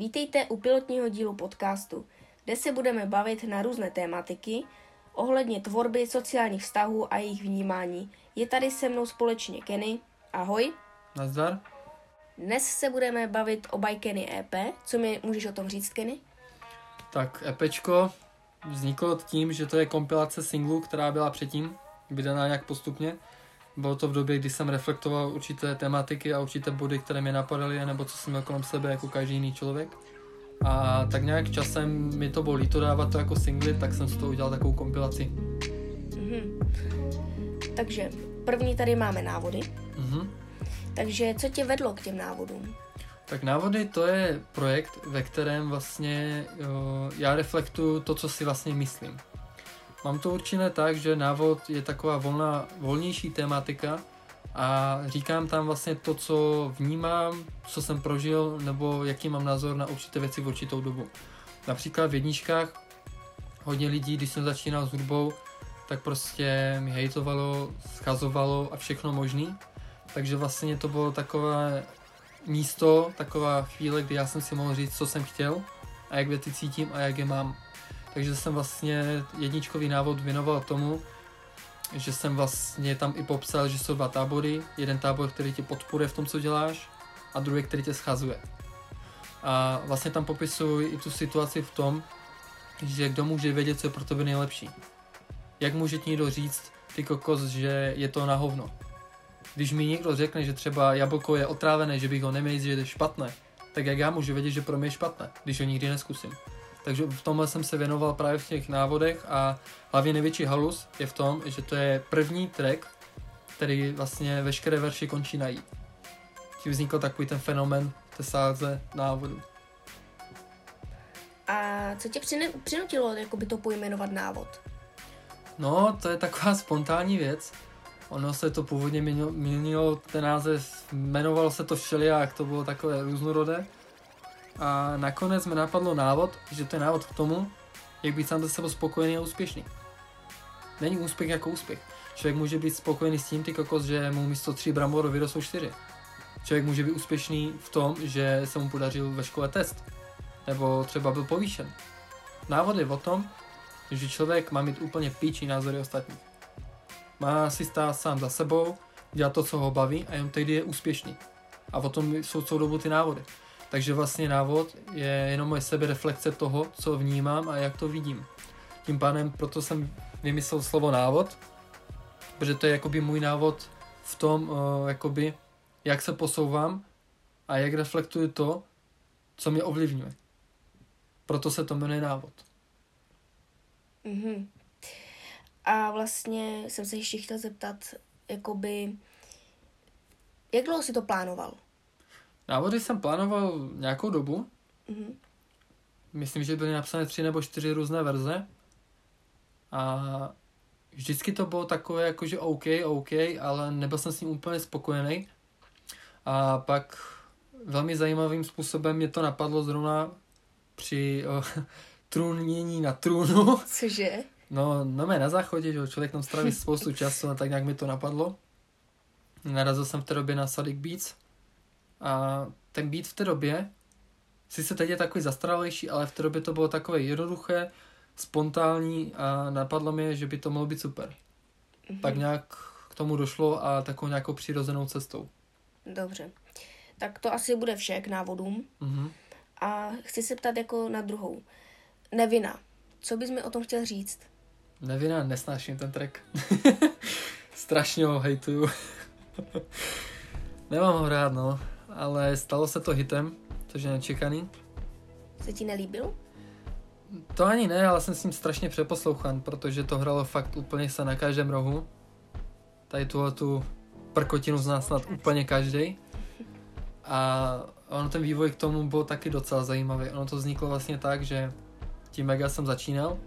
Vítejte u pilotního dílu podcastu, kde se budeme bavit na různé tématiky ohledně tvorby sociálních vztahů a jejich vnímání. Je tady se mnou společně Kenny. Ahoj. Nazdar. Dnes se budeme bavit o By Kenny EP. Co mi můžeš o tom říct, Kenny? Tak EPčko vzniklo tím, že to je kompilace singlů, která byla předtím vydaná nějak postupně. Bylo to v době, kdy jsem reflektoval určité tematiky a určité body, které mě napadaly, nebo co jsem měl kolem sebe jako každý jiný člověk. A tak nějak časem mi to bylo líto dávat to jako singly, tak jsem z toho udělal takovou kompilaci. Mhm. Takže první tady máme návody. Mhm. Takže co tě vedlo k těm návodům? Tak návody to je projekt, ve kterém vlastně jo, já reflektuju to, co si vlastně myslím. Mám to určené tak, že návod je taková volná, volnější tématika a říkám tam vlastně to, co vnímám, co jsem prožil, nebo jaký mám názor na určité věci v určitou dobu. Například v jedničkách hodně lidí, když jsem začínal s hudbou, tak prostě mi hejtovalo, schazovalo a všechno možný. Takže vlastně to bylo takové místo, taková chvíle, kdy já jsem si mohl říct, co jsem chtěl a jak věci cítím a jak je mám. Takže jsem vlastně jedničkový návod věnoval tomu, že jsem vlastně tam i popsal, že jsou dva tábory. Jeden tábor, který tě podporuje v tom, co děláš a druhý, který tě schazuje. A vlastně tam popisuji i tu situaci v tom, že kdo může vědět, co je pro tebe nejlepší. Jak může ti někdo říct, ty kokos, že je to na hovno. Když mi někdo řekne, že třeba jablko je otrávené, že bych ho neměl jíst, že je špatné, tak jak já můžu vědět, že pro mě je špatné, když ho nikdy neskusím. Takže v tomhle jsem se věnoval právě v těch návodech a hlavně největší halus je v tom, že to je první track, který vlastně veškeré verše končí na jí. Tím vznikl takový ten fenomen té sáze návodu. A co tě přine- přinutilo jakoby to pojmenovat návod? No, to je taková spontánní věc. Ono se to původně měnilo, měnilo ten název, jmenovalo se to všelijak, to bylo takové různorodé. A nakonec mi napadlo návod, že to je návod k tomu, jak být sám ze sebou spokojený a úspěšný. Není úspěch jako úspěch. Člověk může být spokojený s tím, ty kokos, že mu místo tří bramboru vyrostou čtyři. Člověk může být úspěšný v tom, že se mu podařil ve škole test. Nebo třeba byl povýšen. Návod je o tom, že člověk má mít úplně píčí názory ostatních. Má si stát sám za sebou, dělat to, co ho baví a jen tehdy je úspěšný. A o tom jsou celou dobu ty návody. Takže vlastně návod je jenom moje sebereflexe toho, co vnímám a jak to vidím. Tím pádem proto jsem vymyslel slovo návod, protože to je jakoby můj návod v tom, uh, jakoby, jak se posouvám a jak reflektuju to, co mě ovlivňuje. Proto se to jmenuje návod. Mhm. A vlastně jsem se ještě chtěl zeptat, jakoby, jak dlouho si to plánoval? Návody jsem plánoval nějakou dobu. Mhm. Myslím, že byly napsané tři nebo čtyři různé verze. A vždycky to bylo takové jakože OK, OK, ale nebyl jsem s ním úplně spokojený. A pak velmi zajímavým způsobem mě to napadlo zrovna při o, trůnění na trůnu. Cože? No, no mé na záchodě, že člověk tam stráví spoustu času a tak nějak mi to napadlo. Narazil jsem v té době na Sadik Beats a ten beat v té době, sice teď je takový zastaralejší, ale v té době to bylo takové jednoduché, spontánní a napadlo mi, že by to mohlo být super. Mhm. Pak nějak k tomu došlo a takovou nějakou přirozenou cestou. Dobře. Tak to asi bude vše k návodům. Mhm. A chci se ptat jako na druhou. Nevina. Co bys mi o tom chtěl říct? Nevina, nesnáším ten track. Strašně ho hejtuju. Nemám ho rád, no. Ale stalo se to hitem, což je nečekaný. Se ti nelíbil? To ani ne, ale jsem s ním strašně přeposlouchan, protože to hralo fakt úplně se na každém rohu. Tady tuhle tu prkotinu zná snad úplně každý. A ono ten vývoj k tomu byl taky docela zajímavý. Ono to vzniklo vlastně tak, že tím jak já jsem začínal,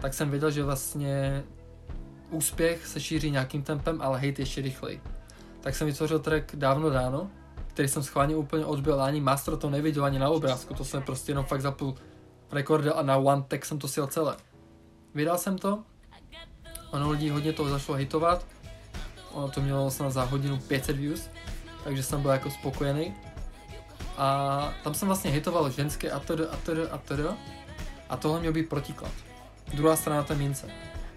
tak jsem věděl, že vlastně úspěch se šíří nějakým tempem, ale hate ještě rychleji. Tak jsem vytvořil track dávno ráno, který jsem schválně úplně odbil, ani master to neviděl ani na obrázku, to jsem prostě jenom fakt zapl rekordil a na one tak jsem to sjel celé. Vydal jsem to, ono lidí hodně toho zašlo hitovat, ono to mělo snad za hodinu 500 views, takže jsem byl jako spokojený. A tam jsem vlastně hitoval ženské a td. a td. a td. A tohle měl být protiklad. Druhá strana té mince.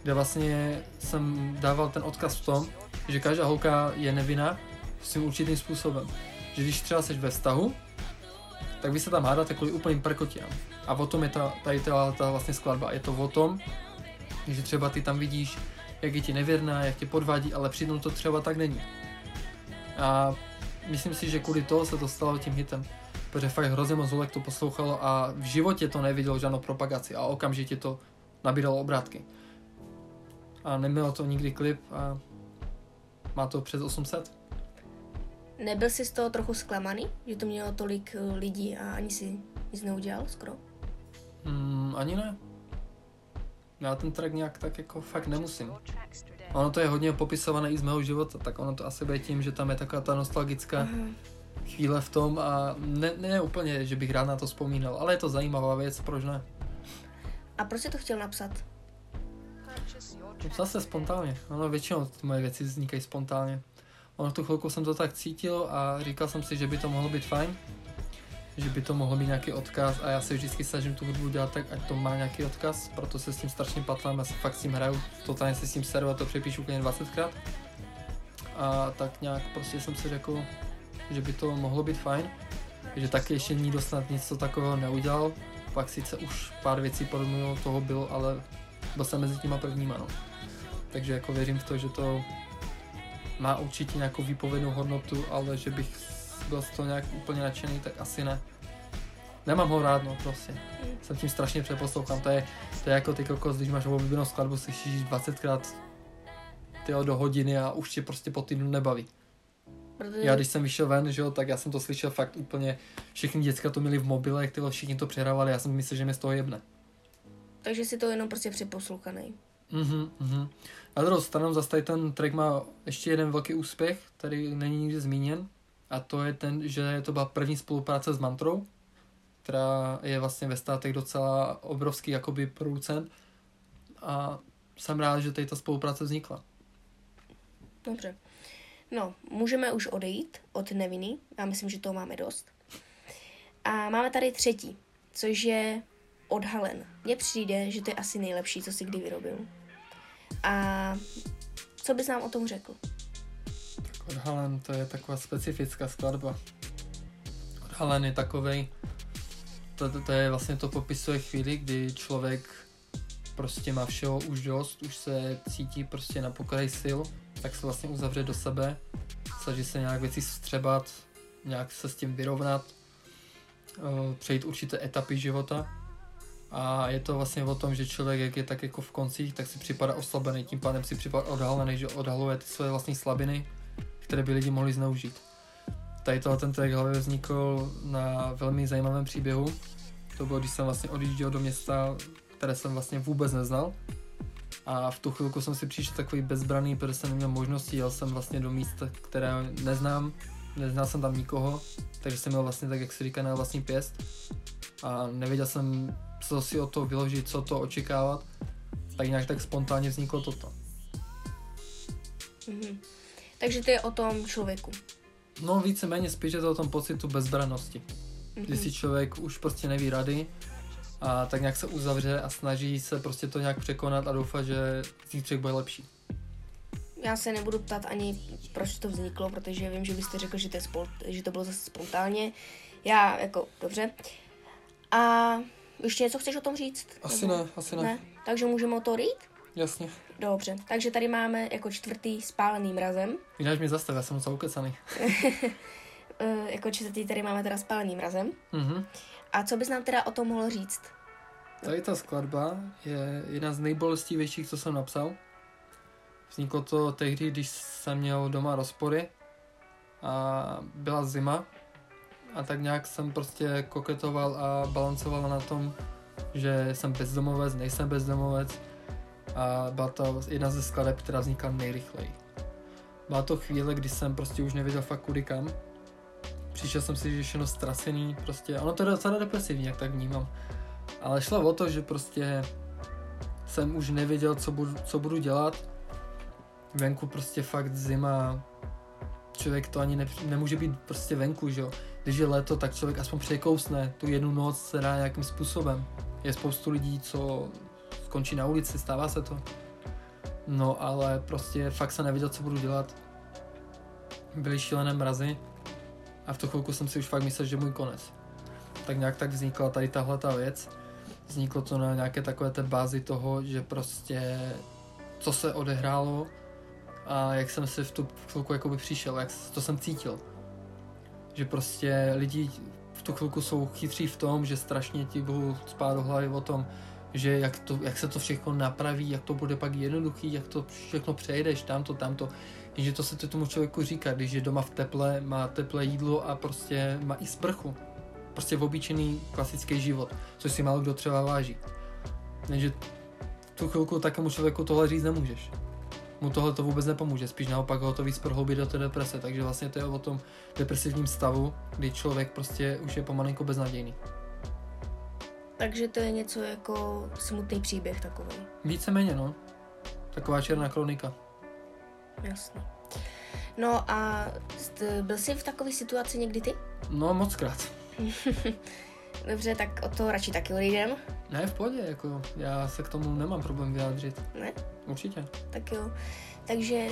Kde vlastně jsem dával ten odkaz v tom, že každá holka je nevinná svým určitým způsobem. Že když třeba jsi ve vztahu, tak vy se tam hádáte kvůli úplným prkotinám. A o tom je ta, tady ta, ta vlastně skladba. Je to o tom, že třeba ty tam vidíš, jak je ti nevěrná, jak tě podvádí, ale přitom to třeba tak není. A myslím si, že kvůli toho se to stalo tím hitem. Protože fakt hrozně moc holek to poslouchalo a v životě to neviděl žádnou propagaci a okamžitě to nabíralo obrátky. A nemělo to nikdy klip a má to přes 800. Nebyl jsi z toho trochu zklamaný, že to mělo tolik eh, lidí a ani si nic neudělal skoro? Mm, ani ne. Já ten track nějak tak jako fakt nemusím. Ono to je hodně popisované i z mého života, tak ono to asi bude tím, že tam je taková ta nostalgická uh-huh. chvíle v tom a ne, ne úplně, že bych rád na to vzpomínal, ale je to zajímavá věc, proč ne? A proč jsi to chtěl napsat? Zase spontánně. Ono většinou ty moje věci vznikají spontánně. Ono tu chvilku jsem to tak cítil a říkal jsem si, že by to mohlo být fajn, že by to mohlo být nějaký odkaz a já se vždycky snažím tu hudbu dělat tak, ať to má nějaký odkaz, proto se s tím strašně patlám, já se fakt s tím hraju, totálně se s tím seru a to přepíšu úplně 20krát. A tak nějak prostě jsem si řekl, že by to mohlo být fajn, že taky ještě nikdo snad nic takového neudělal, pak sice už pár věcí podobného toho bylo, ale byl jsem mezi těma prvníma, no. Takže jako věřím v to, že to má určitě nějakou výpovědnou hodnotu, ale že bych byl z toho nějak úplně nadšený, tak asi ne. Nemám ho rád, no prostě. Jsem tím strašně přeposlouchám. To je, to je jako ty kokos, když máš oblíbenou skladbu, slyšíš 20krát tyjo, do hodiny a už tě prostě po týdnu nebaví. Protože... Já když jsem vyšel ven, že jo, tak já jsem to slyšel fakt úplně, všechny děcka to měli v mobilech, tyhle všichni to přehrávali, já jsem myslel, že mě z toho jebne. Takže si to jenom prostě přeposlouchaný. Mhm, mhm. Na druhou stranu zase tady ten track má ještě jeden velký úspěch, který není nikdy zmíněn, a to je ten, že to byla první spolupráce s Mantrou, která je vlastně ve státech docela obrovský jakoby producent a jsem rád, že tady ta spolupráce vznikla. Dobře. No, můžeme už odejít od Neviny. Já myslím, že toho máme dost. A máme tady třetí, což je odhalen. Mně přijde, že to je asi nejlepší, co si kdy vyrobil. A co bys nám o tom řekl? Tak odhalen to je taková specifická skladba. Odhalen je takovej, to, to, to je vlastně to popisuje chvíli, kdy člověk prostě má všeho už dost, už se cítí prostě na pokraji sil, tak se vlastně uzavře do sebe, snaží se nějak věci střebat, nějak se s tím vyrovnat, eh, přejít určité etapy života a je to vlastně o tom, že člověk, jak je tak jako v koncích, tak si připadá oslabený, tím pádem si připadá odhalený, že odhaluje ty své vlastní slabiny, které by lidi mohli zneužít. Tady tohle ten track hlavě vznikl na velmi zajímavém příběhu. To bylo, když jsem vlastně odjížděl do města, které jsem vlastně vůbec neznal. A v tu chvilku jsem si přišel takový bezbraný, protože jsem neměl možnosti, jel jsem vlastně do místa, které neznám, neznal jsem tam nikoho, takže jsem měl vlastně tak, jak se říká, na vlastní pěst. A nevěděl jsem, co si o to vyložit, co to očekávat, tak nějak tak spontánně vzniklo toto. Mm-hmm. Takže to je o tom člověku. No víceméně spíš je to o tom pocitu bezbranosti. Mm-hmm. Kdy si člověk už prostě neví rady a tak nějak se uzavře a snaží se prostě to nějak překonat a doufá, že zítřek bude lepší. Já se nebudu ptát ani, proč to vzniklo, protože vím, že byste řekl, že to, je spol- že to bylo zase spontánně. Já jako, dobře. A ještě něco chceš o tom říct? Asi Nebo? ne, asi ne. ne. Takže můžeme o to jít? Jasně. Dobře, takže tady máme jako čtvrtý spálený mrazem. Jinak mi zastav, já jsem moc ukecaný. Eh, jako čtvrtý tady máme teda spálený mrazem. Mm-hmm. A co bys nám teda o tom mohl říct? Tady ta skladba je jedna z nejbolestivějších, co jsem napsal. Vzniklo to tehdy, když jsem měl doma rozpory a byla zima a tak nějak jsem prostě koketoval a balancoval na tom, že jsem bezdomovec, nejsem bezdomovec a byla to jedna ze skladeb, která vznikla nejrychleji. Byla to chvíle, kdy jsem prostě už nevěděl fakt kudy kam. Přišel jsem si, že všechno ztracený, prostě, ono to je docela depresivní, jak tak vnímám. Ale šlo o to, že prostě jsem už nevěděl, co budu, co budu dělat. Venku prostě fakt zima, člověk to ani ne, nemůže být prostě venku, že jo když je léto, tak člověk aspoň překousne tu jednu noc, se dá nějakým způsobem. Je spoustu lidí, co skončí na ulici, stává se to. No ale prostě fakt se nevěděl, co budu dělat. Byly šílené mrazy a v tu chvilku jsem si už fakt myslel, že můj konec. Tak nějak tak vznikla tady tahle ta věc. Vzniklo to na nějaké takové té bázi toho, že prostě co se odehrálo a jak jsem si v tu chvilku jakoby přišel, jak to jsem cítil. Že prostě lidi v tu chvilku jsou chytří v tom, že strašně ti budou spát do hlavy o tom, že jak, to, jak se to všechno napraví, jak to bude pak jednoduchý, jak to všechno přejdeš, tamto, tamto. Jenže to se to tomu člověku říká, když je doma v teple, má teplé jídlo a prostě má i sprchu. Prostě v obyčejný klasický život, což si málo kdo třeba váží. Takže tu chvilku takému člověku tohle říct nemůžeš. Mu tohle to vůbec nepomůže, spíš naopak ho to víc prohloubí do té deprese, takže vlastně to je o tom depresivním stavu, kdy člověk prostě už je pomalinko beznadějný. Takže to je něco jako smutný příběh takový. Víceméně, no. Taková černá kronika. Jasně. No a byl jsi v takové situaci někdy ty? No, moc krát. Dobře, tak od toho radši taky odejdem. Ne, v pohodě, jako já se k tomu nemám problém vyjádřit. Ne? Určitě. Tak jo. Takže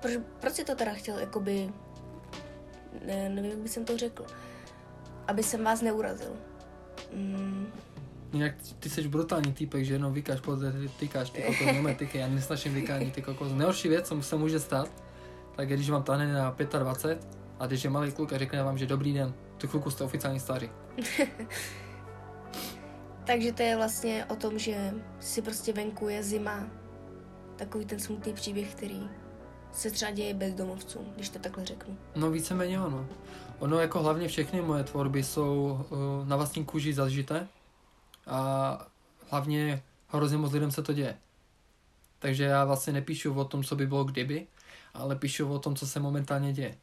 proč, proč jsi to teda chtěl, jakoby, ne, nevím, jak bych jsem to řekl, aby jsem vás neurazil. Mm. Jinak ty jsi brutální týpek, že jenom vykáš, tykáš, ty kokos, no tyky, já nesnaším vykání, ty kokos. Nejhorší věc, co se může stát, tak je, když vám tahne na 25 a když je malý kluk a řekne vám, že dobrý den, tu chvilku jste oficiální staří. Takže to je vlastně o tom, že si prostě venku je zima. Takový ten smutný příběh, který se třeba děje bezdomovcům, když to takhle řeknu. No víceméně ono. Ono jako hlavně všechny moje tvorby jsou uh, na vlastní kůži zažité a hlavně hrozně moc lidem se to děje. Takže já vlastně nepíšu o tom, co by bylo kdyby, ale píšu o tom, co se momentálně děje.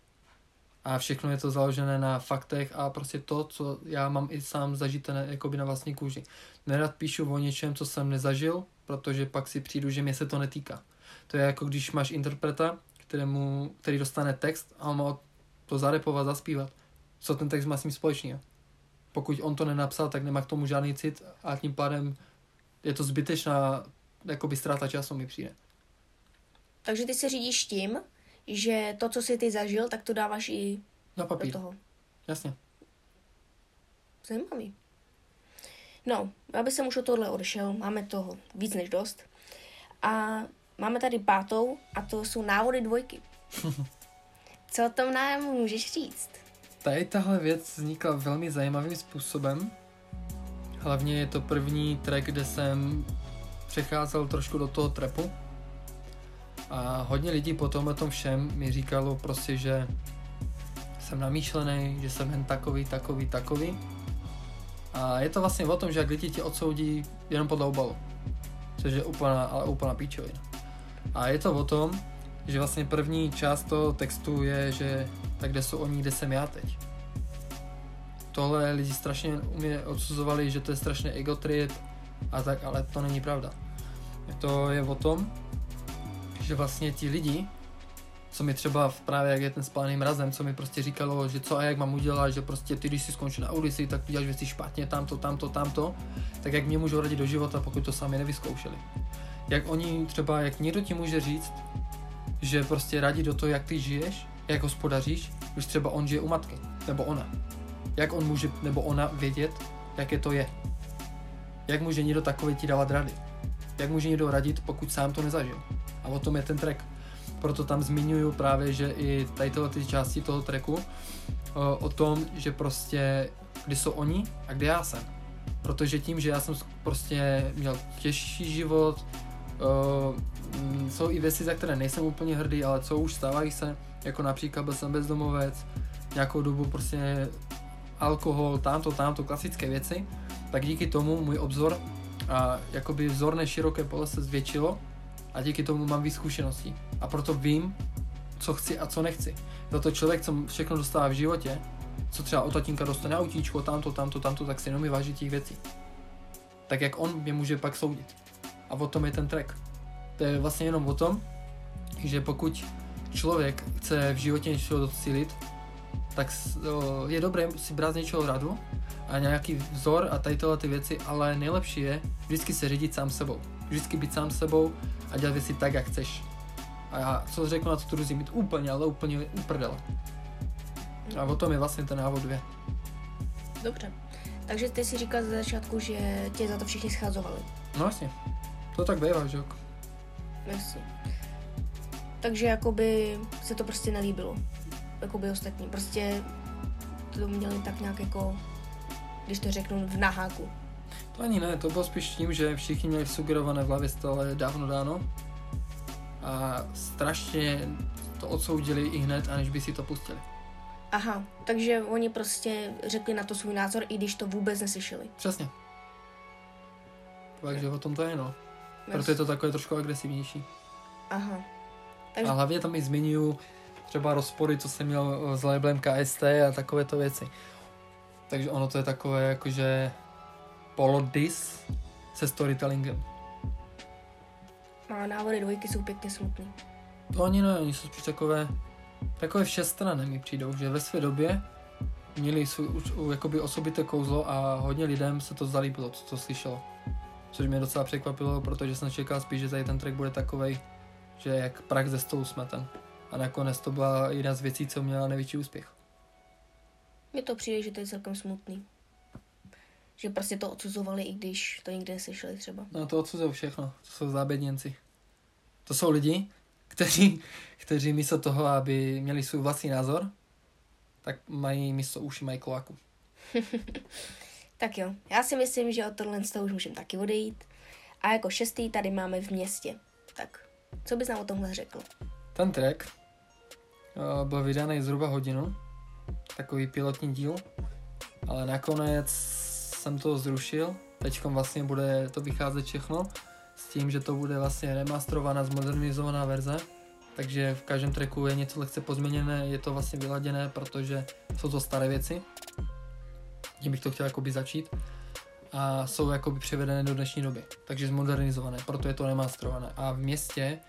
A všechno je to založené na faktech a prostě to, co já mám i sám zažité jakoby na vlastní kůži. Nerad píšu o něčem, co jsem nezažil, protože pak si přijdu, že mě se to netýká. To je jako když máš interpreta, kterému, který dostane text a on má to zarepovat, zaspívat. Co ten text má s ním společného? Pokud on to nenapsal, tak nemá k tomu žádný cit a tím pádem je to zbytečná jakoby ztráta času mi přijde. Takže ty se řídíš tím, že to, co jsi ty zažil, tak to dáváš i Na papír. do toho. Jasně. Zajímavý. No, aby jsem už od tohle odešel, máme toho víc než dost. A máme tady pátou a to jsou návody dvojky. Co o tom nám můžeš říct? Tady tahle věc vznikla velmi zajímavým způsobem. Hlavně je to první track, kde jsem přecházel trošku do toho trepu. A hodně lidí po tomhle tom všem mi říkalo prostě, že jsem namýšlený, že jsem jen takový, takový, takový. A je to vlastně o tom, že jak lidi tě odsoudí jenom podle obalu. Což je úplná, ale úplná píčovina. A je to o tom, že vlastně první část toho textu je, že tak kde jsou oni, kde jsem já teď. Tohle lidi strašně u mě odsuzovali, že to je strašně ego trip a tak, ale to není pravda. To je o tom, že vlastně ti lidi, co mi třeba v právě jak je ten spálený mrazem, co mi prostě říkalo, že co a jak mám udělat, že prostě ty, když si skončil na ulici, tak děláš věci špatně, tamto, tamto, tamto, tak jak mě můžou radit do života, pokud to sami nevyzkoušeli. Jak oni třeba, jak někdo ti může říct, že prostě radí do toho, jak ty žiješ, jak hospodaříš, když třeba on žije u matky, nebo ona. Jak on může, nebo ona vědět, jaké to je. Jak může někdo takový ti dávat rady. Jak může někdo radit, pokud sám to nezažil. A o tom je ten track. Proto tam zmiňuju právě, že i tady ty části toho tracku o, o tom, že prostě kdy jsou oni a kde já jsem. Protože tím, že já jsem prostě měl těžší život, o, jsou i věci, za které nejsem úplně hrdý, ale co už stávají se, jako například byl jsem bezdomovec, nějakou dobu prostě alkohol, tamto, tamto, klasické věci, tak díky tomu můj obzor a jakoby vzorné široké pole se zvětšilo a díky tomu mám víc zkušeností. A proto vím, co chci a co nechci. Za to člověk, co všechno dostává v životě, co třeba od tatínka dostane autíčko, tamto, tamto, tamto, tak si jenom váží těch věcí. Tak jak on mě může pak soudit. A o tom je ten track. To je vlastně jenom o tom, že pokud člověk chce v životě něco docílit, tak je dobré si brát z něčeho radu a nějaký vzor a tady tyhle ty věci, ale nejlepší je vždycky se řídit sám sebou. Vždycky být sám sebou a dělat věci tak, jak chceš. A já, co řeknu na to druzí, mít úplně, ale úplně uprdele. A o tom je vlastně ten návod dvě. Dobře. Takže ty si říkal ze začátku, že tě za to všichni scházovali. No vlastně. To tak bývá, že jo? Jasně. Takže jakoby se to prostě nelíbilo. Jakoby ostatní. Prostě to měli tak nějak jako, když to řeknu, v naháku. To ani ne, to bylo spíš tím, že všichni měli sugerované v hlavě stále dávno dáno a strašně to odsoudili i hned, aniž by si to pustili. Aha, takže oni prostě řekli na to svůj názor, i když to vůbec neslyšeli. Přesně. Takže o tom to je, no. Proto je to takové trošku agresivnější. Aha. A Takže, hlavně tam i zmiňuju třeba rozpory, co jsem měl s labelem KST a takovéto věci. Takže ono to je takové jakože polodis se storytellingem. a návody dvojky jsou pěkně smutný. To ani ne, oni jsou spíš takové, takové všestranné mi přijdou, že ve své době měli svůj jakoby osobité kouzlo a hodně lidem se to zalíbilo, co to slyšelo. Což mě docela překvapilo, protože jsem čekal spíš, že tady ten track bude takovej, že jak prach ze stolu smeten. A nakonec to byla jedna z věcí, co měla největší úspěch. Mně to přijde, že to je celkem smutný. Že prostě to odsuzovali, i když to nikdy neslyšeli třeba. No to odsuzují všechno, to jsou zábědněnci. To jsou lidi, kteří, kteří místo toho, aby měli svůj vlastní názor, tak mají místo uši mají kloaku. Tak jo, já si myslím, že od tohle z toho už můžeme taky odejít. A jako šestý tady máme v městě. Tak, co bys nám o tomhle řekl? Ten track byl vydaný zhruba hodinu, takový pilotní díl, ale nakonec jsem to zrušil. Teď vlastně bude to vycházet všechno s tím, že to bude vlastně remasterovaná, zmodernizovaná verze. Takže v každém tracku je něco lehce pozměněné, je to vlastně vyladěné, protože jsou to staré věci. Tím bych to chtěl jakoby začít. A jsou jakoby převedené do dnešní doby. Takže zmodernizované, proto je to remasterované. A v městě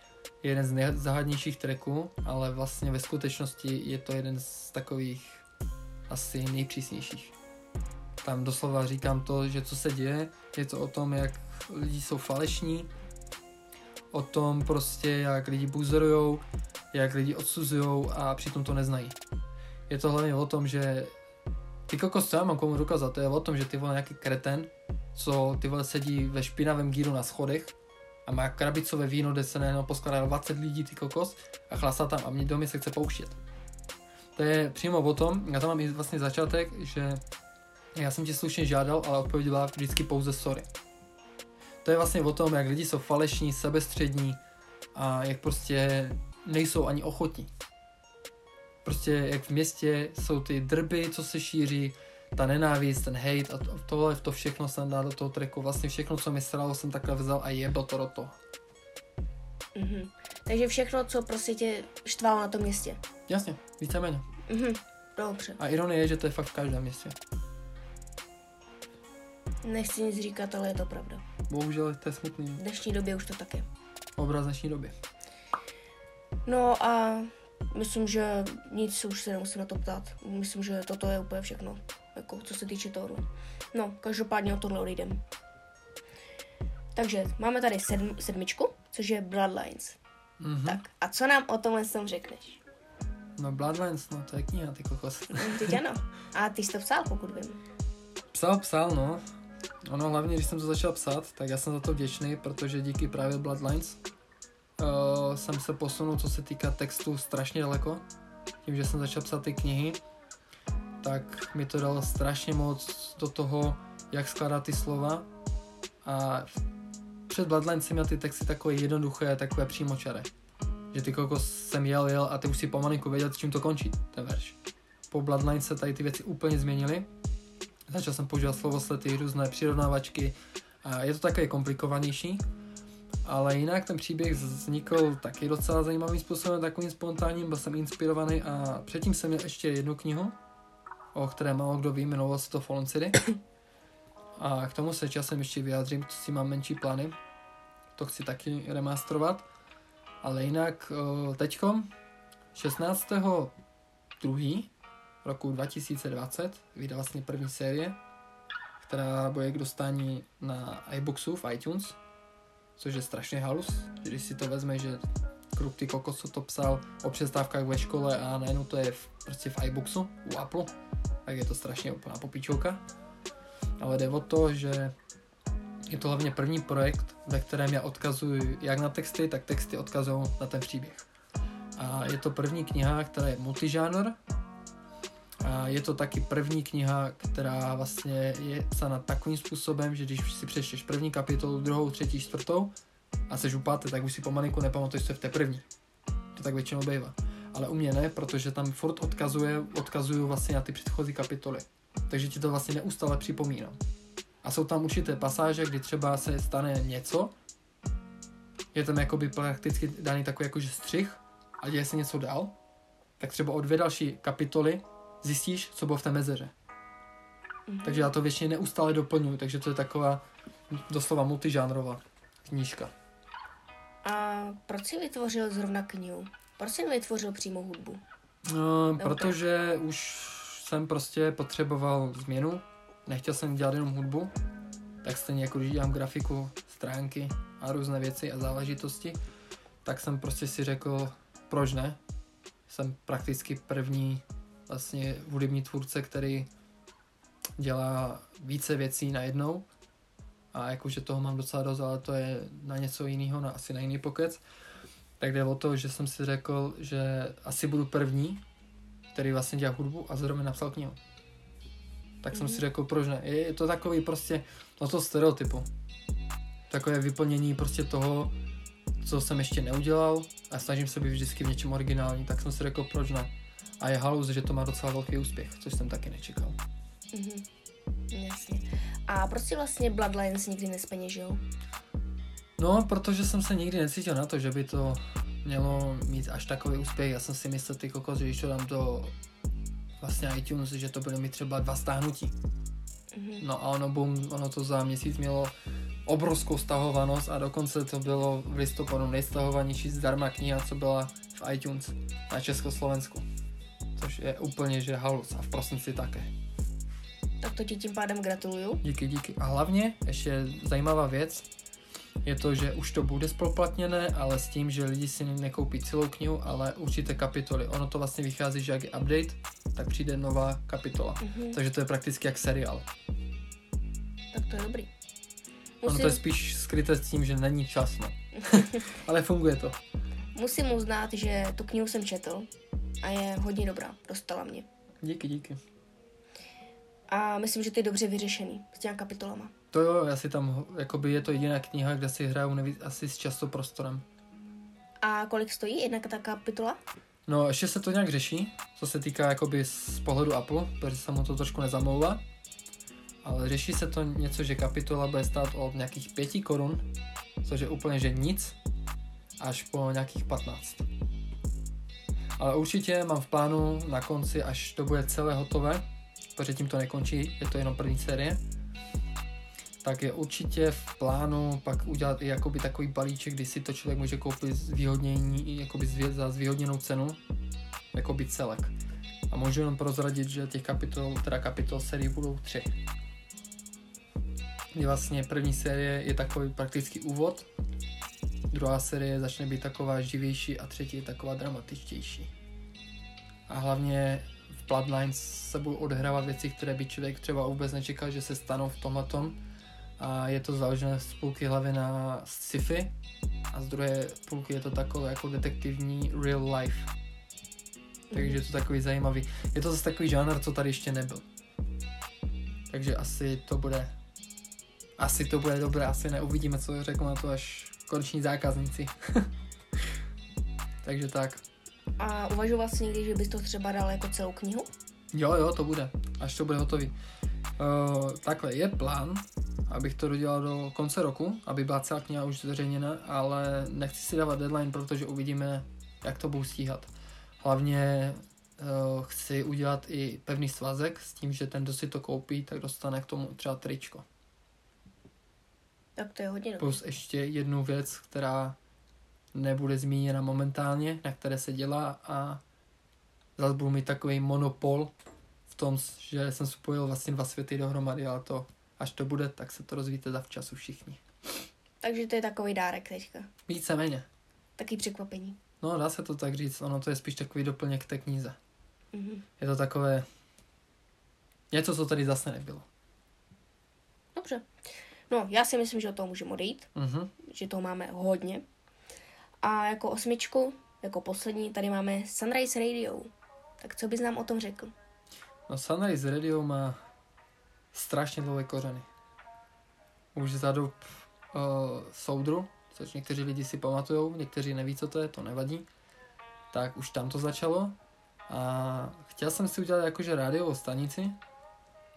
jeden z nejzáhadnějších tracků, ale vlastně ve skutečnosti je to jeden z takových asi nejpřísnějších. Tam doslova říkám to, že co se děje, je to o tom, jak lidi jsou falešní, o tom prostě, jak lidi buzerujou, jak lidi odsuzujou a přitom to neznají. Je to hlavně o tom, že ty kokos, co já mám komu dokázat, to je o tom, že ty vole nějaký kreten, co ty vole sedí ve špinavém gíru na schodech a má krabicové víno, kde se najednou poskládá 20 lidí, ty kokos, a chlastá tam a mě do mě se chce pouštět. To je přímo o tom, já tam mám i vlastně začátek, že já jsem tě slušně žádal, ale odpověď byla vždycky pouze sorry. To je vlastně o tom, jak lidi jsou falešní, sebestřední a jak prostě nejsou ani ochotní. Prostě jak v městě jsou ty drby, co se šíří, ta nenávist, ten hate a to, tohle, to všechno jsem dal do toho tracku. Vlastně všechno, co mi sralo, jsem takhle vzal a jebl to do toho. Mhm. Takže všechno, co prostě tě štvalo na tom městě. Jasně, víceméně. Mhm. Dobře. A ironie je, že to je fakt v každém městě. Nechci nic říkat, ale je to pravda. Bohužel to je smutný V dnešní době už to tak je. obraz dnešní doby. No a myslím, že nic už se nemusím na to ptát. Myslím, že toto je úplně všechno, jako co se týče tohohle. No, každopádně o tohle odejdem. Takže máme tady sedm, sedmičku, což je Bloodlines. Mhm. Tak a co nám o tomhle tom řekneš? No Bloodlines, no to je kniha, ty kokos. Teď ano. A ty jsi to psal, pokud vím. Psal, psal, no. Ono hlavně, když jsem to začal psát, tak já jsem za to vděčný, protože díky právě Bloodlines uh, jsem se posunul, co se týká textu, strašně daleko. Tím, že jsem začal psát ty knihy, tak mi to dalo strašně moc do toho, jak skládat ty slova. A před Bloodlines jsem měl ty texty takové jednoduché, takové přímočaré. Že ty kokos jsem jel, jel a ty už si pomalinku věděl, čím to končí, ten verš. Po Bloodlines se tady ty věci úplně změnily Začal jsem používat slovoslety, různé přirovnávačky a je to také komplikovanější. Ale jinak ten příběh vznikl taky docela zajímavým způsobem, takovým spontánním, byl jsem inspirovaný a předtím jsem měl ještě jednu knihu, o které málo kdo ví, jmenovala se to Fallen City. A k tomu se časem ještě vyjádřím, to si mám menší plány. To chci taky remasterovat. Ale jinak teďkom 16. 2. roku 2020 vyjde vlastně první série, která bude k dostání na iBooxu v iTunes, což je strašně halus, když si to vezme, že Krupty Kokos to psal o přestávkách ve škole a najednou to je v, prostě v iBooxu u Apple, tak je to strašně úplná popičovka. Ale jde o to, že je to hlavně první projekt, ve kterém já odkazuji jak na texty, tak texty odkazují na ten příběh. A je to první kniha, která je multižánr. A je to taky první kniha, která vlastně je psána takovým způsobem, že když si přečteš první kapitolu, druhou, třetí, čtvrtou a seš u páté, tak už si pomalinku nepamatuješ, co je v té první. To tak většinou bývá. Ale u mě ne, protože tam furt odkazuje, odkazuju vlastně na ty předchozí kapitoly. Takže ti to vlastně neustále připomínám. A jsou tam určité pasáže, kdy třeba se stane něco, je tam jakoby prakticky daný takový jakože střih a děje se něco dál, tak třeba o dvě další kapitoly zjistíš, co bylo v té mezeře. Mm-hmm. Takže já to většině neustále doplňuji, takže to je taková doslova multižánrová knížka. A proč jsi vytvořil zrovna knihu? Proč jsi vytvořil přímo hudbu? No, protože už jsem prostě potřeboval změnu. Nechtěl jsem dělat jenom hudbu, tak stejně jako když dělám grafiku, stránky a různé věci a záležitosti, tak jsem prostě si řekl, proč ne? Jsem prakticky první vlastně hudební tvůrce, který dělá více věcí najednou a jakože toho mám docela dost, ale to je na něco jiného, na, asi na jiný pokec. Tak jde o to, že jsem si řekl, že asi budu první, který vlastně dělá hudbu a zároveň napsal knihu. Tak mm-hmm. jsem si mhm. řekl, proč ne. Je, je to takový prostě, no to stereotypu. Takové vyplnění prostě toho, co jsem ještě neudělal a snažím se být vždycky v něčem originální, tak jsem si řekl, proč ne. A je halus, že to má docela velký úspěch, což jsem taky nečekal. Mm-hmm. Jasně. A proč si vlastně Bloodlines nikdy nespeněžil? No, protože jsem se nikdy necítil na to, že by to mělo mít až takový úspěch. Já jsem si myslel, ty kokos, že když to dám do vlastně iTunes, že to bude mít třeba dva stáhnutí. Mm-hmm. No a ono, boom, ono to za měsíc mělo obrovskou stahovanost a dokonce to bylo v listopadu nejstahovanější zdarma kniha, co byla v iTunes na Československu. Což je úplně, že halus a v prosinci také. Tak to ti tím pádem gratuluju. Díky, díky. A hlavně, ještě zajímavá věc, je to, že už to bude spoplatněné, ale s tím, že lidi si nekoupí celou knihu, ale určité kapitoly. Ono to vlastně vychází, že jak je update, tak přijde nová kapitola. Mm-hmm. Takže to je prakticky jak seriál. Tak to je dobrý. Musím... Ono to je spíš skryté s tím, že není čas, no. ale funguje to. Musím uznat, že tu knihu jsem četl a je hodně dobrá. Dostala mě. Díky, díky. A myslím, že to je dobře vyřešený s těma kapitolama. To jo, asi tam, jakoby je to jediná kniha, kde si hraju neví, asi s časoprostorem. A kolik stojí jedna ta kapitola? No, ještě se to nějak řeší, co se týká jakoby z pohledu Apple, protože se mu to trošku nezamlouvá. Ale řeší se to něco, že kapitola bude stát od nějakých 5 korun, což je úplně, že nic, až po nějakých 15. Ale určitě mám v plánu na konci, až to bude celé hotové, protože tím to nekončí, je to jenom první série, tak je určitě v plánu pak udělat i jakoby takový balíček, kdy si to člověk může koupit zvýhodnění, jakoby za zvýhodněnou cenu, jakoby celek. A můžu jenom prozradit, že těch kapitol, teda kapitol série budou tři. Kdy vlastně první série je takový praktický úvod, druhá série začne být taková živější a třetí je taková dramatičtější. A hlavně v Bloodlines se budou odehrávat věci, které by člověk třeba vůbec nečekal, že se stanou v tomhletom a je to založené z půlky hlavy na sci-fi a z druhé půlky je to takové jako detektivní real life. Takže je to takový zajímavý. Je to zase takový žánr, co tady ještě nebyl. Takže asi to bude asi to bude dobré, asi neuvidíme, co řeknu na to až koneční zákazníci. Takže tak. A uvažoval jsi někdy, že bys to třeba dal jako celou knihu? Jo, jo, to bude, až to bude hotový. Uh, takhle, je plán, abych to dodělal do konce roku, aby byla celá kniha už zveřejněna, ale nechci si dávat deadline, protože uvidíme, jak to budu stíhat. Hlavně uh, chci udělat i pevný svazek s tím, že ten, kdo si to koupí, tak dostane k tomu třeba tričko. Tak to je hodně. Plus ještě jednu věc, která nebude zmíněna momentálně, na které se dělá a zase budu mít takový monopol v tom, že jsem spojil vlastně dva světy dohromady, ale to, až to bude, tak se to rozvíte za včasu všichni. Takže to je takový dárek teďka. Víceméně. Taky překvapení. No, dá se to tak říct, ono to je spíš takový doplněk té knize. Mhm. Je to takové něco, co tady zase nebylo. Dobře. No, já si myslím, že od toho můžeme odejít, Mhm. že toho máme hodně. A jako osmičku, jako poslední, tady máme Sunrise Radio. Tak co bys nám o tom řekl? No Sunrise Radio má strašně dlouhé kořeny. Už za dob uh, soudru, což někteří lidi si pamatujou, někteří neví, co to je, to nevadí. Tak už tam to začalo. A chtěl jsem si udělat jakože rádiovou stanici.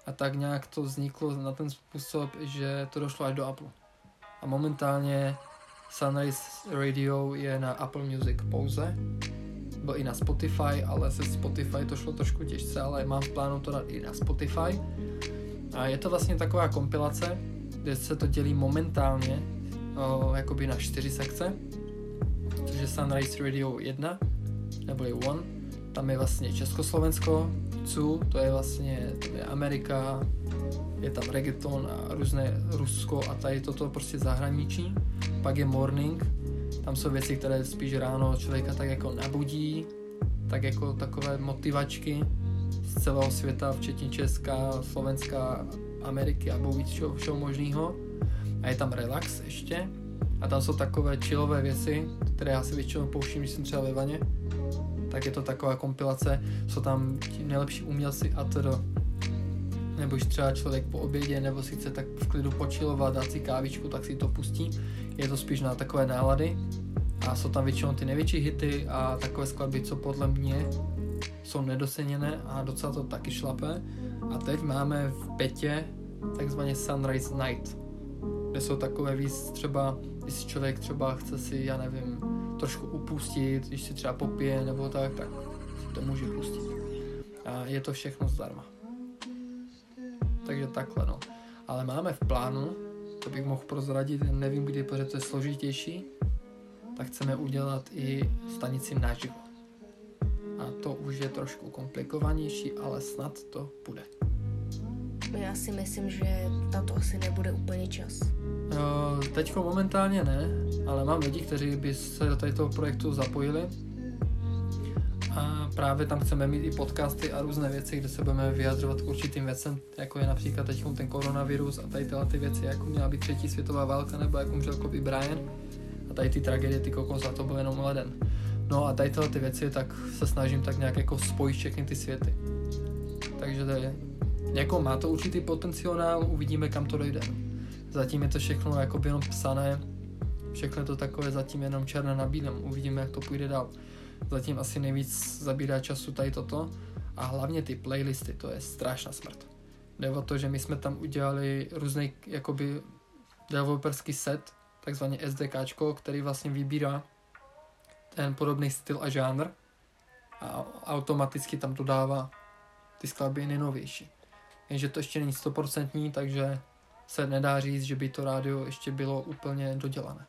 A tak nějak to vzniklo na ten způsob, že to došlo až do Apple. A momentálně Sunrise Radio je na Apple Music pouze. Byl i na Spotify, ale se Spotify to šlo trošku těžce, ale mám v plánu to dát i na Spotify. A je to vlastně taková kompilace, kde se to dělí momentálně o, jakoby na čtyři sekce, což je Sunrise Radio 1, neboli One. Tam je vlastně Československo, CU, to je vlastně to je Amerika, je tam reggaeton a různé Rusko a tady toto prostě zahraničí. Pak je Morning, tam jsou věci, které spíš ráno člověka tak jako nabudí, tak jako takové motivačky z celého světa, včetně Česka, Slovenska, Ameriky a bůh všeho, všeho možného. A je tam relax ještě. A tam jsou takové chillové věci, které já si většinou pouštím, když jsem třeba ve vaně. Tak je to taková kompilace, jsou tam ti nejlepší umělci a to nebo když třeba člověk po obědě nebo si chce tak v klidu počilovat, dát si kávičku, tak si to pustí. Je to spíš na takové nálady a jsou tam většinou ty největší hity a takové skladby, co podle mě jsou nedoceněné a docela to taky šlape. A teď máme v Petě takzvaně Sunrise Night, kde jsou takové víc třeba, když si člověk třeba chce si, já nevím, trošku upustit, když si třeba popije nebo tak, tak to může pustit. A je to všechno zdarma. Takže takhle no. Ale máme v plánu, to bych mohl prozradit, nevím kdy, protože to je složitější, tak chceme udělat i stanici naživo. A to už je trošku komplikovanější, ale snad to bude. No já si myslím, že na to asi nebude úplně čas. Teďko momentálně ne, ale mám lidi, kteří by se do tady toho projektu zapojili. A právě tam chceme mít i podcasty a různé věci, kde se budeme vyjadřovat k určitým věcem, jako je například teď ten koronavirus a tady tyhle ty věci, jako měla být třetí světová válka, nebo jako umřel Kobe Bryant. A tady ty tragédie, ty kokos, a to byl jenom leden. No a tady tyhle ty věci, tak se snažím tak nějak jako spojit všechny ty světy. Takže to je, jako má to určitý potenciál, uvidíme kam to dojde. Zatím je to všechno jako jenom psané, všechno je to takové zatím jenom černé na bílém, uvidíme jak to půjde dál. Zatím asi nejvíc zabírá času tady toto a hlavně ty playlisty, to je strašná smrt. Jde o to, že my jsme tam udělali různý jakoby developerský set, takzvaně SDKčko, který vlastně vybírá ten podobný styl a žánr a automaticky tam dodává ty skladby nejnovější. Jenže to ještě není stoprocentní, takže se nedá říct, že by to rádio ještě bylo úplně dodělané.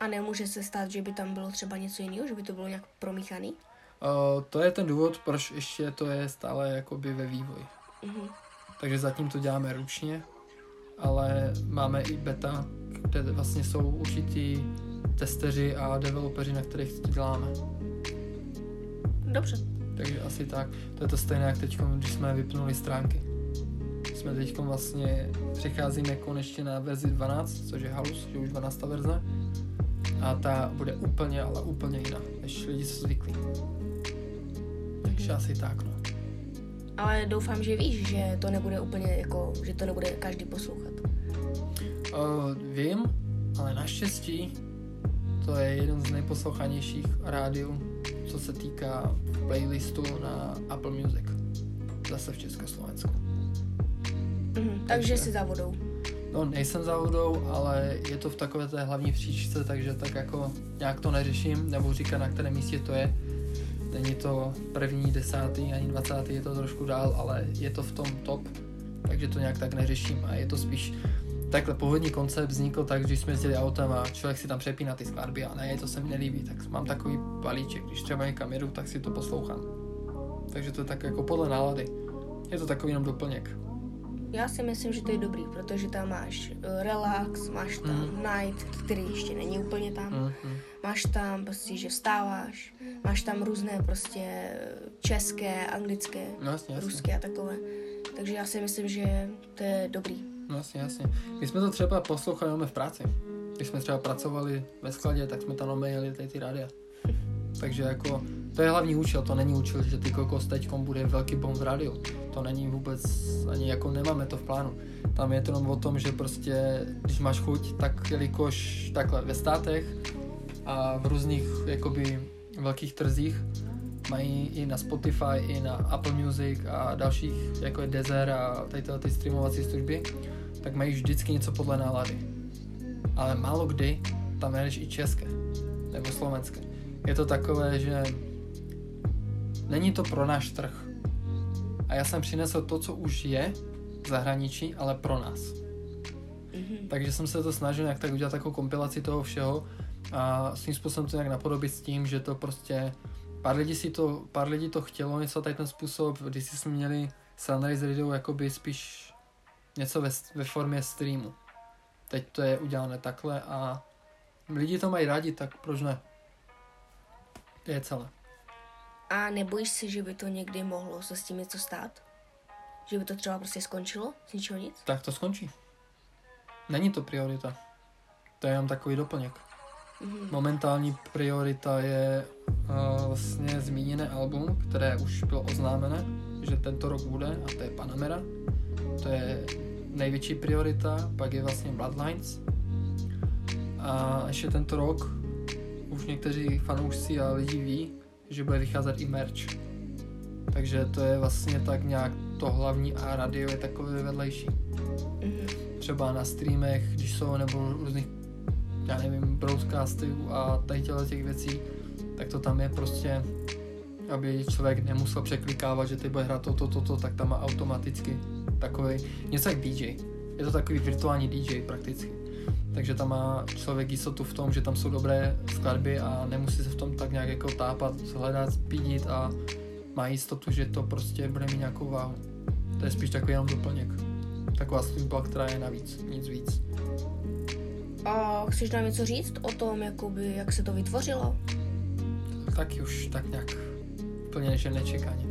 A nemůže se stát, že by tam bylo třeba něco jiného, že by to bylo nějak promíchaný? Uh, to je ten důvod, proč ještě to je stále jakoby ve vývoji. Mhm. Takže zatím to děláme ručně, ale máme i beta, kde vlastně jsou určitý testeři a developeři, na kterých to děláme. Dobře. Takže asi tak. To je to stejné, jak teď, když jsme vypnuli stránky. Jsme teď vlastně přecházíme konečně na verzi 12, což je Halus, že už 12. verze. A ta bude úplně, ale úplně jiná, než lidi jsou zvyklí. Takže asi tak, no. Ale doufám, že víš, že to nebude úplně jako, že to nebude každý poslouchat. Uh, vím, ale naštěstí to je jeden z nejposlouchanějších rádiů, co se týká playlistu na Apple Music. Zase v Československu. Mhm. Takže si za vodou. No, nejsem za vodou, ale je to v takové té hlavní příčce, takže tak jako nějak to neřeším, nebo říkat, na kterém místě to je. Není to první, desátý, ani dvacátý, je to trošku dál, ale je to v tom top, takže to nějak tak neřeším a je to spíš takhle původní koncept vznikl tak, když jsme jezdili autem a člověk si tam přepíná ty skladby a ne, to se mi nelíbí, tak mám takový balíček, když třeba někam jedu, tak si to poslouchám. Takže to je tak jako podle nálady. Je to takový jenom doplněk. Já si myslím, že to je dobrý, protože tam máš uh, relax, máš tam mm. night, který ještě není úplně tam. Mm. Máš tam prostě, že vstáváš, máš tam různé prostě české, anglické, no, jasně, jasně. ruské a takové. Takže já si myslím, že to je dobrý. No jasně, jasně. My jsme to třeba poslouchali v práci. Když jsme třeba pracovali ve skladě, tak jsme tam jeli tady ty rádia. Takže jako, to je hlavní účel, to není účel, že ty kokos teďkom bude velký bomb v rádiu. To není vůbec, ani jako nemáme to v plánu. Tam je to jenom o tom, že prostě, když máš chuť, tak jelikož takhle ve státech a v různých jakoby velkých trzích mají i na Spotify, i na Apple Music a dalších, jako je Deezer a tady ty streamovací služby, tak mají vždycky něco podle nálady. Ale málo kdy tam najdeš i české nebo slovenské. Je to takové, že není to pro náš trh. A já jsem přinesl to, co už je v zahraničí, ale pro nás. Mm-hmm. Takže jsem se to snažil nějak tak udělat takovou kompilaci toho všeho a svým způsobem to nějak napodobit s tím, že to prostě pár lidí, si to, pár lidí to chtělo něco tady ten způsob, když jsme měli Sunrise Radio jakoby spíš něco ve, ve formě streamu. Teď to je udělané takhle a lidi to mají rádi, tak proč ne? To je celé. A nebojíš si, že by to někdy mohlo se s tím něco stát? Že by to třeba prostě skončilo z ničeho nic? Tak to skončí. Není to priorita. To je jenom takový doplněk. Mm-hmm. Momentální priorita je uh, vlastně zmíněné album, které už bylo oznámené, že tento rok bude, a to je Panamera. To je největší priorita, pak je vlastně Bloodlines. A ještě tento rok už někteří fanoušci a lidi ví, že bude vycházet i merch. Takže to je vlastně tak nějak to hlavní a radio je takové vedlejší. Mm-hmm. Třeba na streamech, když jsou nebo různých, já nevím, broadcastů a tady těch věcí, tak to tam je prostě, aby člověk nemusel překlikávat, že ty bude hrát toto, toto, to, tak tam má automaticky takový, něco jak DJ. Je to takový virtuální DJ prakticky. Takže tam má člověk jistotu v tom, že tam jsou dobré skladby a nemusí se v tom tak nějak jako tápat, hledat, spídit a má jistotu, že to prostě bude mít nějakou váhu. To je spíš takový jenom doplněk. Taková služba, která je navíc, nic víc. A chceš nám něco říct o tom, jakoby, jak se to vytvořilo? Taky už tak nějak úplně že nečekaně.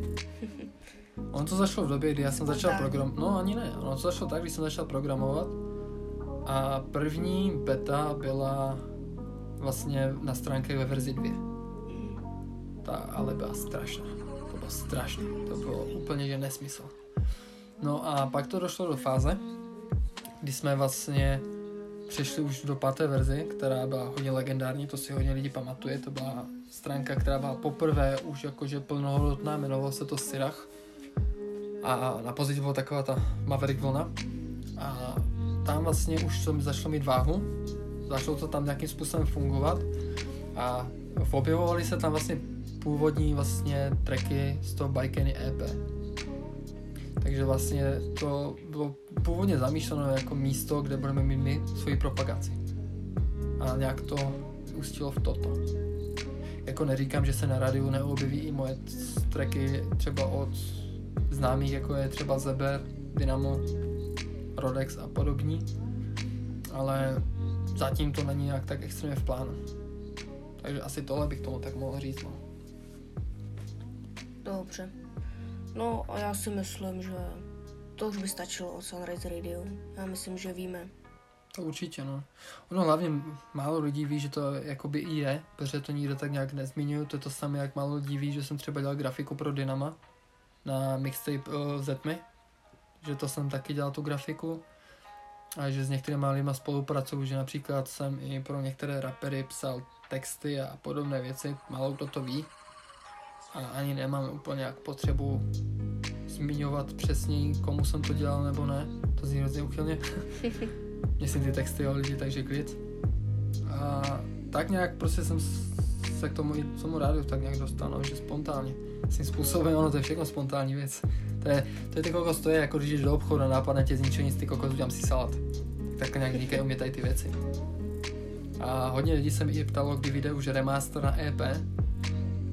On to zašlo v době, kdy já jsem začal programovat. No ani ne, ono to zašlo tak, když jsem začal programovat a první beta byla vlastně na stránkách ve verzi 2. Ta ale byla strašná. To bylo strašné. To bylo úplně že nesmysl. No a pak to došlo do fáze, kdy jsme vlastně přešli už do páté verzi, která byla hodně legendární, to si hodně lidí pamatuje, to byla stránka, která byla poprvé už jakože plnohodnotná, jmenovalo se to Sirach a na pozici byla taková ta Maverick vlna a tam vlastně už to začalo mít váhu, začalo to tam nějakým způsobem fungovat a objevovaly se tam vlastně původní vlastně tracky z toho Bikeny EP. Takže vlastně to bylo původně zamýšleno jako místo, kde budeme mít my svoji propagaci. A nějak to ustilo v toto. Jako neříkám, že se na rádiu neobjeví i moje tracky třeba od známých, jako je třeba Zeber, Dynamo, Rodex a podobní, ale zatím to není nějak tak extrémně v plánu. Takže asi tohle bych tomu tak mohl říct. No. Dobře. No a já si myslím, že to už by stačilo o Sunrise Radio. Já myslím, že víme. To určitě, no. Ono hlavně málo lidí ví, že to jakoby i je, protože to nikdo tak nějak nezmiňuju. To je to samé, jak málo lidí ví, že jsem třeba dělal grafiku pro Dynama na mixtape uh, Zetmy, že to jsem taky dělal tu grafiku a že s některými lidmi spolupracuju, že například jsem i pro některé rapery psal texty a podobné věci, málo kdo to ví a ani nemám úplně jak potřebu zmiňovat přesně, komu jsem to dělal nebo ne, to zní hrozně uchylně. Si ty texty o lidi, takže klid. A tak nějak prostě jsem se k tomu, tomu rádiu tak nějak dostal, no, že spontánně. Svým způsobem, ono to je všechno spontánní věc. To je, to je ty kokos, to je jako když jdeš do obchodu a nápadne tě z ničeho nic, ty kokos, udělám si salát. Tak nějak vznikají u mě tady ty věci. A hodně lidí se mi i ptalo, kdy vyjde už remaster na EP.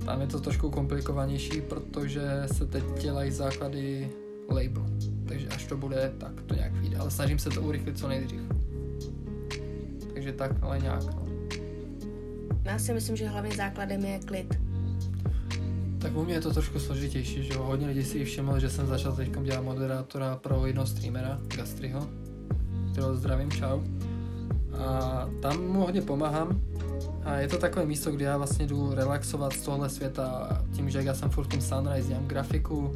Tam je to trošku komplikovanější, protože se teď dělají základy label. Takže až to bude, tak to nějak vyjde. Ale snažím se to urychlit co nejdřív. Takže tak, ale nějak, no. Já si myslím, že hlavně základem je klid. Tak u mě je to trošku složitější, že jo. Hodně lidí si všimlo, že jsem začal teď dělat moderátora pro jednoho streamera, Gastriho, kterého zdravím, čau. A tam mu hodně pomáhám. A je to takové místo, kde já vlastně jdu relaxovat z tohle světa tím, že já jsem furt v tom Sunrise, dělám grafiku,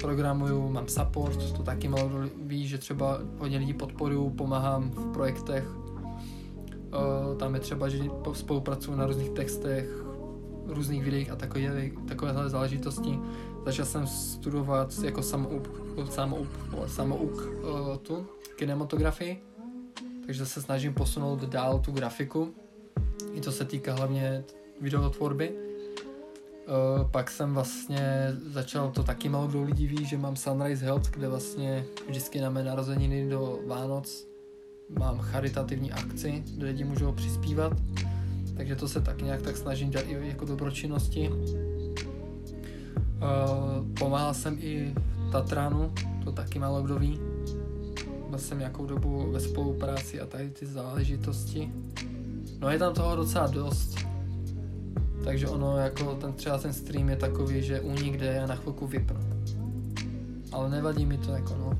programuju, mám support, to taky malo ví, že třeba hodně lidí podporuju, pomáhám v projektech. Uh, tam je třeba, že spolupracuju na různých textech, různých videích a takové, takovéhle záležitosti. Začal jsem studovat jako samouk, samouk, samouk uh, tu kinematografii, takže se snažím posunout dál tu grafiku. I to se týká hlavně videotvorby. Uh, pak jsem vlastně začal, to taky malo kdo lidí ví, že mám Sunrise Health, kde vlastně vždycky na mé narozeniny do Vánoc mám charitativní akci, kde lidi můžou přispívat. Takže to se tak nějak tak snažím dělat i jako dobročinnosti. Uh, pomáhal jsem i Tatranu, to taky málo kdo ví. Byl jsem nějakou dobu ve spolupráci a tady ty záležitosti. No je tam toho docela dost. Takže ono jako ten třeba ten stream je takový, že únik jde já na chvilku vypnu. Ale nevadí mi to jako no.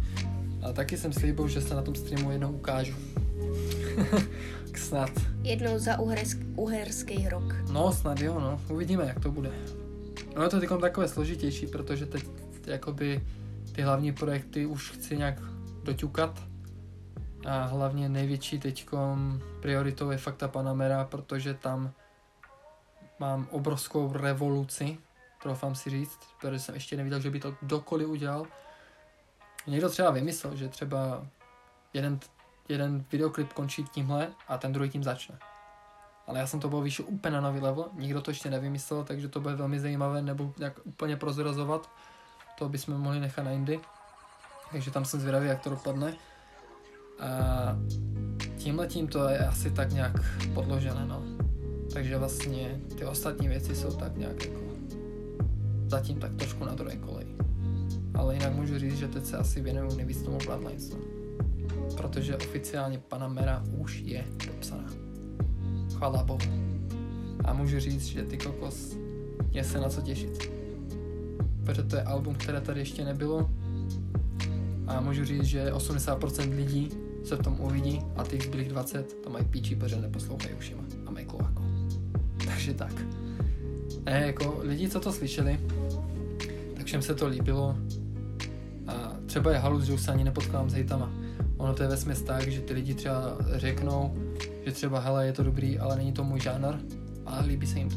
A taky jsem slíbil, že se na tom streamu jednou ukážu. snad. Jednou za uhersk, uherský rok. No snad jo, no. Uvidíme, jak to bude. No je to teď takové složitější, protože teď jakoby ty hlavní projekty už chci nějak doťukat. A hlavně největší teďkom prioritou je fakt ta Panamera, protože tam mám obrovskou revoluci, troufám si říct, protože jsem ještě neviděl, že by to dokoliv udělal. Někdo třeba vymyslel, že třeba jeden, jeden videoklip končí tímhle a ten druhý tím začne. Ale já jsem to byl vyšel úplně na nový level, nikdo to ještě nevymyslel, takže to bude velmi zajímavé, nebo jak úplně prozrazovat, to bychom mohli nechat na jindy. Takže tam jsem zvědavý, jak to dopadne. A tímhle tím to je asi tak nějak podložené, no. Takže vlastně ty ostatní věci jsou tak nějak jako zatím tak trošku na druhé koleji. Ale jinak můžu říct, že teď se asi věnuju nejvíc tomu Bloodlines, no. Protože oficiálně Panamera už je dopsaná. Chvala Bohu. A můžu říct, že ty kokos je se na co těšit. Protože to je album, které tady ještě nebylo. A můžu říct, že 80% lidí se v tom uvidí a těch zbylých 20 to mají píči, protože neposlouchají ušima a mají klováko. Takže tak. Ne, jako lidi, co to slyšeli, tak všem se to líbilo. A třeba je halus, že už se ani nepotkám s hejtama. Ono to je vesměs tak, že ty lidi třeba řeknou, že třeba hele, je to dobrý, ale není to můj žánr, ale líbí se jim to.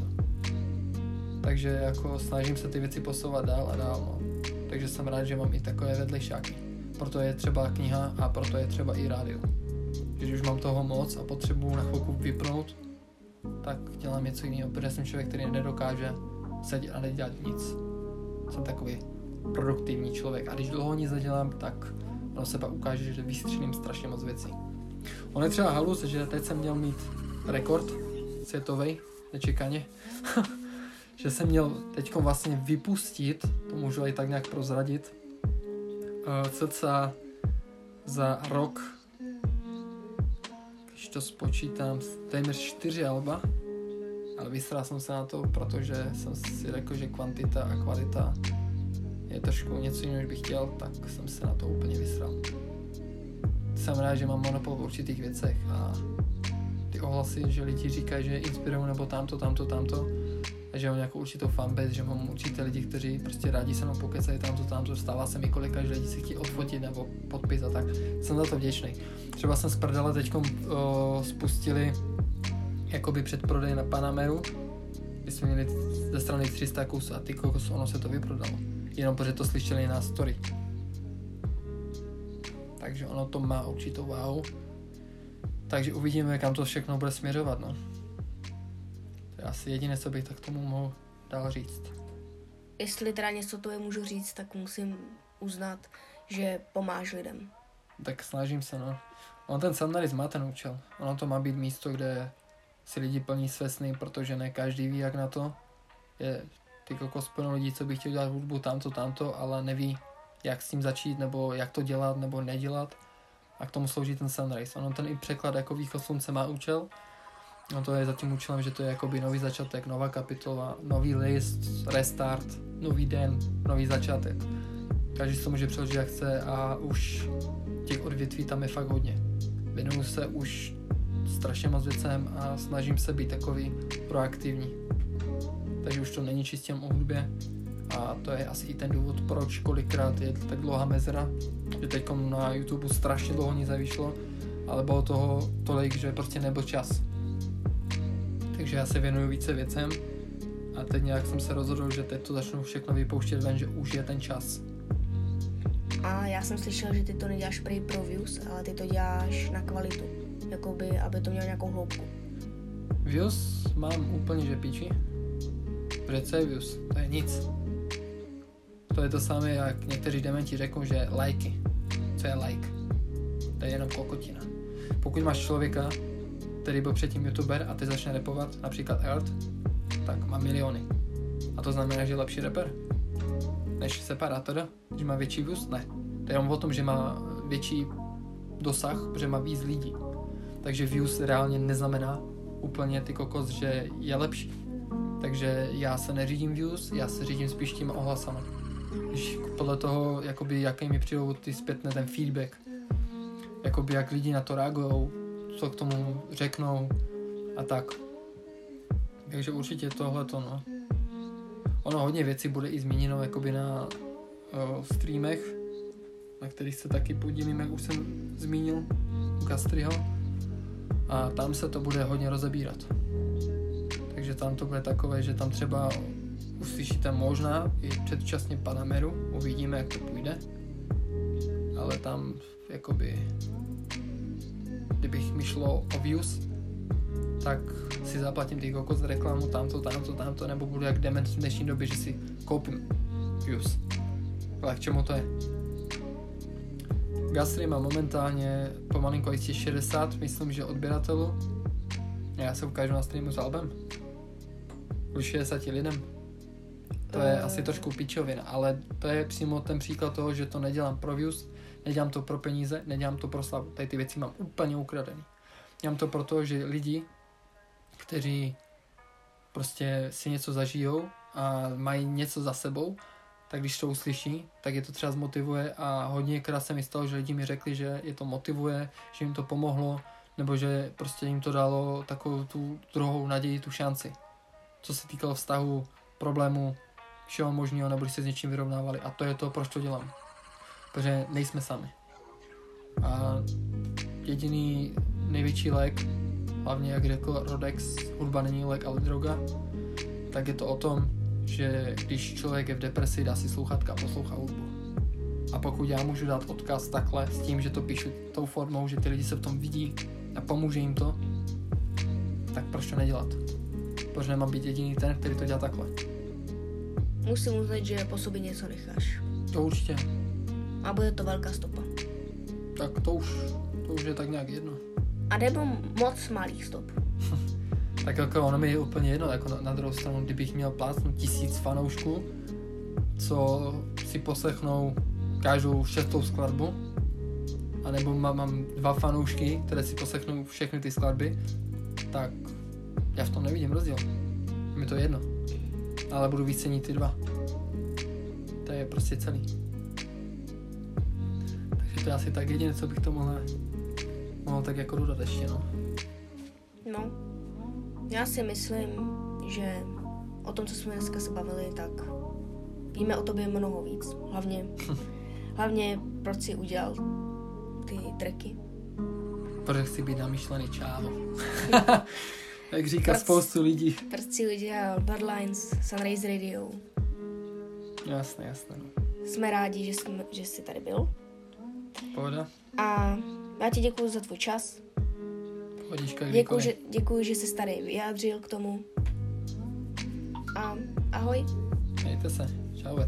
Takže jako snažím se ty věci posouvat dál a dál, no. Takže jsem rád, že mám i takové vedlejšáky. Proto je třeba kniha a proto je třeba i rádio. Když už mám toho moc a potřebuji na chvilku vypnout, tak dělám něco jiného, protože jsem člověk, který nedokáže sedět a nedělat nic. Jsem takový produktivní člověk a když dlouho nic nedělám, tak ono se pak ukáže, že vystřelím strašně moc věcí. On je třeba halus, že teď jsem měl mít rekord světový, nečekaně, že jsem měl teď vlastně vypustit, to můžu i tak nějak prozradit, uh, cca za rok, když to spočítám, téměř čtyři alba, ale vysral jsem se na to, protože jsem si řekl, že kvantita a kvalita je trošku něco jiného, bych chtěl, tak jsem se na to úplně vysral. Jsem rád, že mám monopol v určitých věcech a ty ohlasy, že lidi říkají, že inspirují nebo tamto, tamto, tamto, a že mám nějakou určitou fanbase, že mám určité lidi, kteří prostě rádi se mnou pokecají tamto, tamto, stává se mi kolika, že lidi si chtějí odfotit nebo podpis a tak. Jsem za to vděčný. Třeba jsem z prdele teď spustili jakoby předprodej na Panameru, kdy jsme měli ze strany 300 kus a ty kokos, ono se to vyprodalo. Jenom protože to slyšeli na story. Takže ono to má určitou váhu. Takže uvidíme, kam to všechno bude směřovat, no. To je asi jediné, co bych tak tomu mohl dál říct. Jestli teda něco to je můžu říct, tak musím uznat, že pomáš lidem. Tak snažím se, no. On ten Sunrise má ten účel. Ono to má být místo, kde si lidi plní své sny, protože ne každý ví, jak na to. Je ty kokos plno lidí, co by chtěl dělat hudbu tamto, tamto, ale neví, jak s tím začít, nebo jak to dělat, nebo nedělat. A k tomu slouží ten Sunrise. Ono ten i překlad jako východ slunce má účel. No to je za tím účelem, že to je jakoby nový začátek, nová kapitola, nový list, restart, nový den, nový začátek. Každý to může přeložit jak chce a už těch odvětví tam je fakt hodně. Věnuju se už strašně moc věcem a snažím se být takový proaktivní. Takže už to není čistě o hudbě a to je asi i ten důvod, proč kolikrát je tak dlouhá mezera, že teď na YouTube strašně dlouho nic nevyšlo, ale bylo toho tolik, že prostě nebyl čas. Takže já se věnuju více věcem a teď nějak jsem se rozhodl, že teď to začnu všechno vypouštět ven, že už je ten čas. A já jsem slyšel, že ty to neděláš prej pro views, ale ty to děláš na kvalitu. Jakoby, aby to mělo nějakou hloubku. Views mám úplně že píči. Views? To je nic. To je to samé, jak někteří dementi řeknou, že lajky. Co je like? To je jenom kokotina. Pokud máš člověka, který byl předtím youtuber a ty začne repovat, například Earth, tak má miliony. A to znamená, že je lepší rapper než separátor, že má větší views? Ne. To je jenom o tom, že má větší dosah, protože má víc lidí. Takže views reálně neznamená úplně ty kokos, že je lepší. Takže já se neřídím views, já se řídím spíš tím ohlasama. Když podle toho, jakoby, jaký mi přijdou ty zpětné ten feedback, jakoby jak lidi na to reagují, co k tomu řeknou a tak. Takže určitě tohle to, no. Ono hodně věcí bude i zmíněno jakoby na o, streamech, na kterých se taky podílím, jak už jsem zmínil u Kastriho. A tam se to bude hodně rozebírat. Takže tam to bude takové, že tam třeba uslyšíte možná i předčasně Panameru, uvidíme, jak to půjde. Ale tam jakoby kdybych mi šlo o views, tak si zaplatím ty kokos reklamu tamto, tamto, tamto, nebo budu jak dement v dnešní době, že si koupím views. Ale k čemu to je? Gastry má momentálně pomalinko jistě 60, myslím, že odběratelů. Já se ukážu na streamu s albem. Už 60 lidem. To je asi trošku pičovina, ale to je přímo ten příklad toho, že to nedělám pro views, nedělám to pro peníze, nedělám to pro slavu. Tady ty věci mám úplně ukradený. Dělám to proto, že lidi, kteří prostě si něco zažijou a mají něco za sebou, tak když to uslyší, tak je to třeba zmotivuje a hodně krát se mi stalo, že lidi mi řekli, že je to motivuje, že jim to pomohlo, nebo že prostě jim to dalo takovou tu druhou naději, tu šanci. Co se týkalo vztahu, problému, všeho možného, nebo když se s něčím vyrovnávali. A to je to, proč to dělám. Protože nejsme sami. A jediný největší lék, hlavně jak řekl Rodex, hudba není lék, ale droga, tak je to o tom, že když člověk je v depresi, dá si sluchatka a poslouchá hudbu. A pokud já můžu dát odkaz takhle s tím, že to píšu tou formou, že ty lidi se v tom vidí a pomůže jim to, tak proč to nedělat? Proč nemám být jediný ten, který to dělá takhle? Musím uznat, že po sobě něco necháš. To určitě. A bude to velká stopa. Tak to už, to už je tak nějak jedno. A nebo moc malý stop. tak jako ono mi je úplně jedno, jako na, na druhou stranu, kdybych měl plácnout tisíc fanoušků, co si poslechnou každou šestou skladbu, anebo mám, mám dva fanoušky, které si poslechnou všechny ty skladby, tak já v tom nevidím rozdíl. Mi to jedno. Ale budu víc cenit ty dva. To je prostě celý. Takže to je asi tak jediné, co bych to mohl, mohl tak jako dodat ještě, no. No, já si myslím, že o tom, co jsme dneska se bavili, tak víme o tobě mnoho víc. Hlavně, hlavně proč jsi udělal ty tracky. Protože chci být namyšlený čávo. Jak říká proč, spoustu lidí. Proč jsi udělal Bloodlines, Sunrise Radio. Jasné, jasné. No. Jsme rádi, že, jsme, že jsi tady byl. Pohoda. A já ti děkuji za tvůj čas. Pohodička, děkuji, že, děkuji, že jsi tady vyjádřil k tomu. A ahoj. Mějte se. Čau.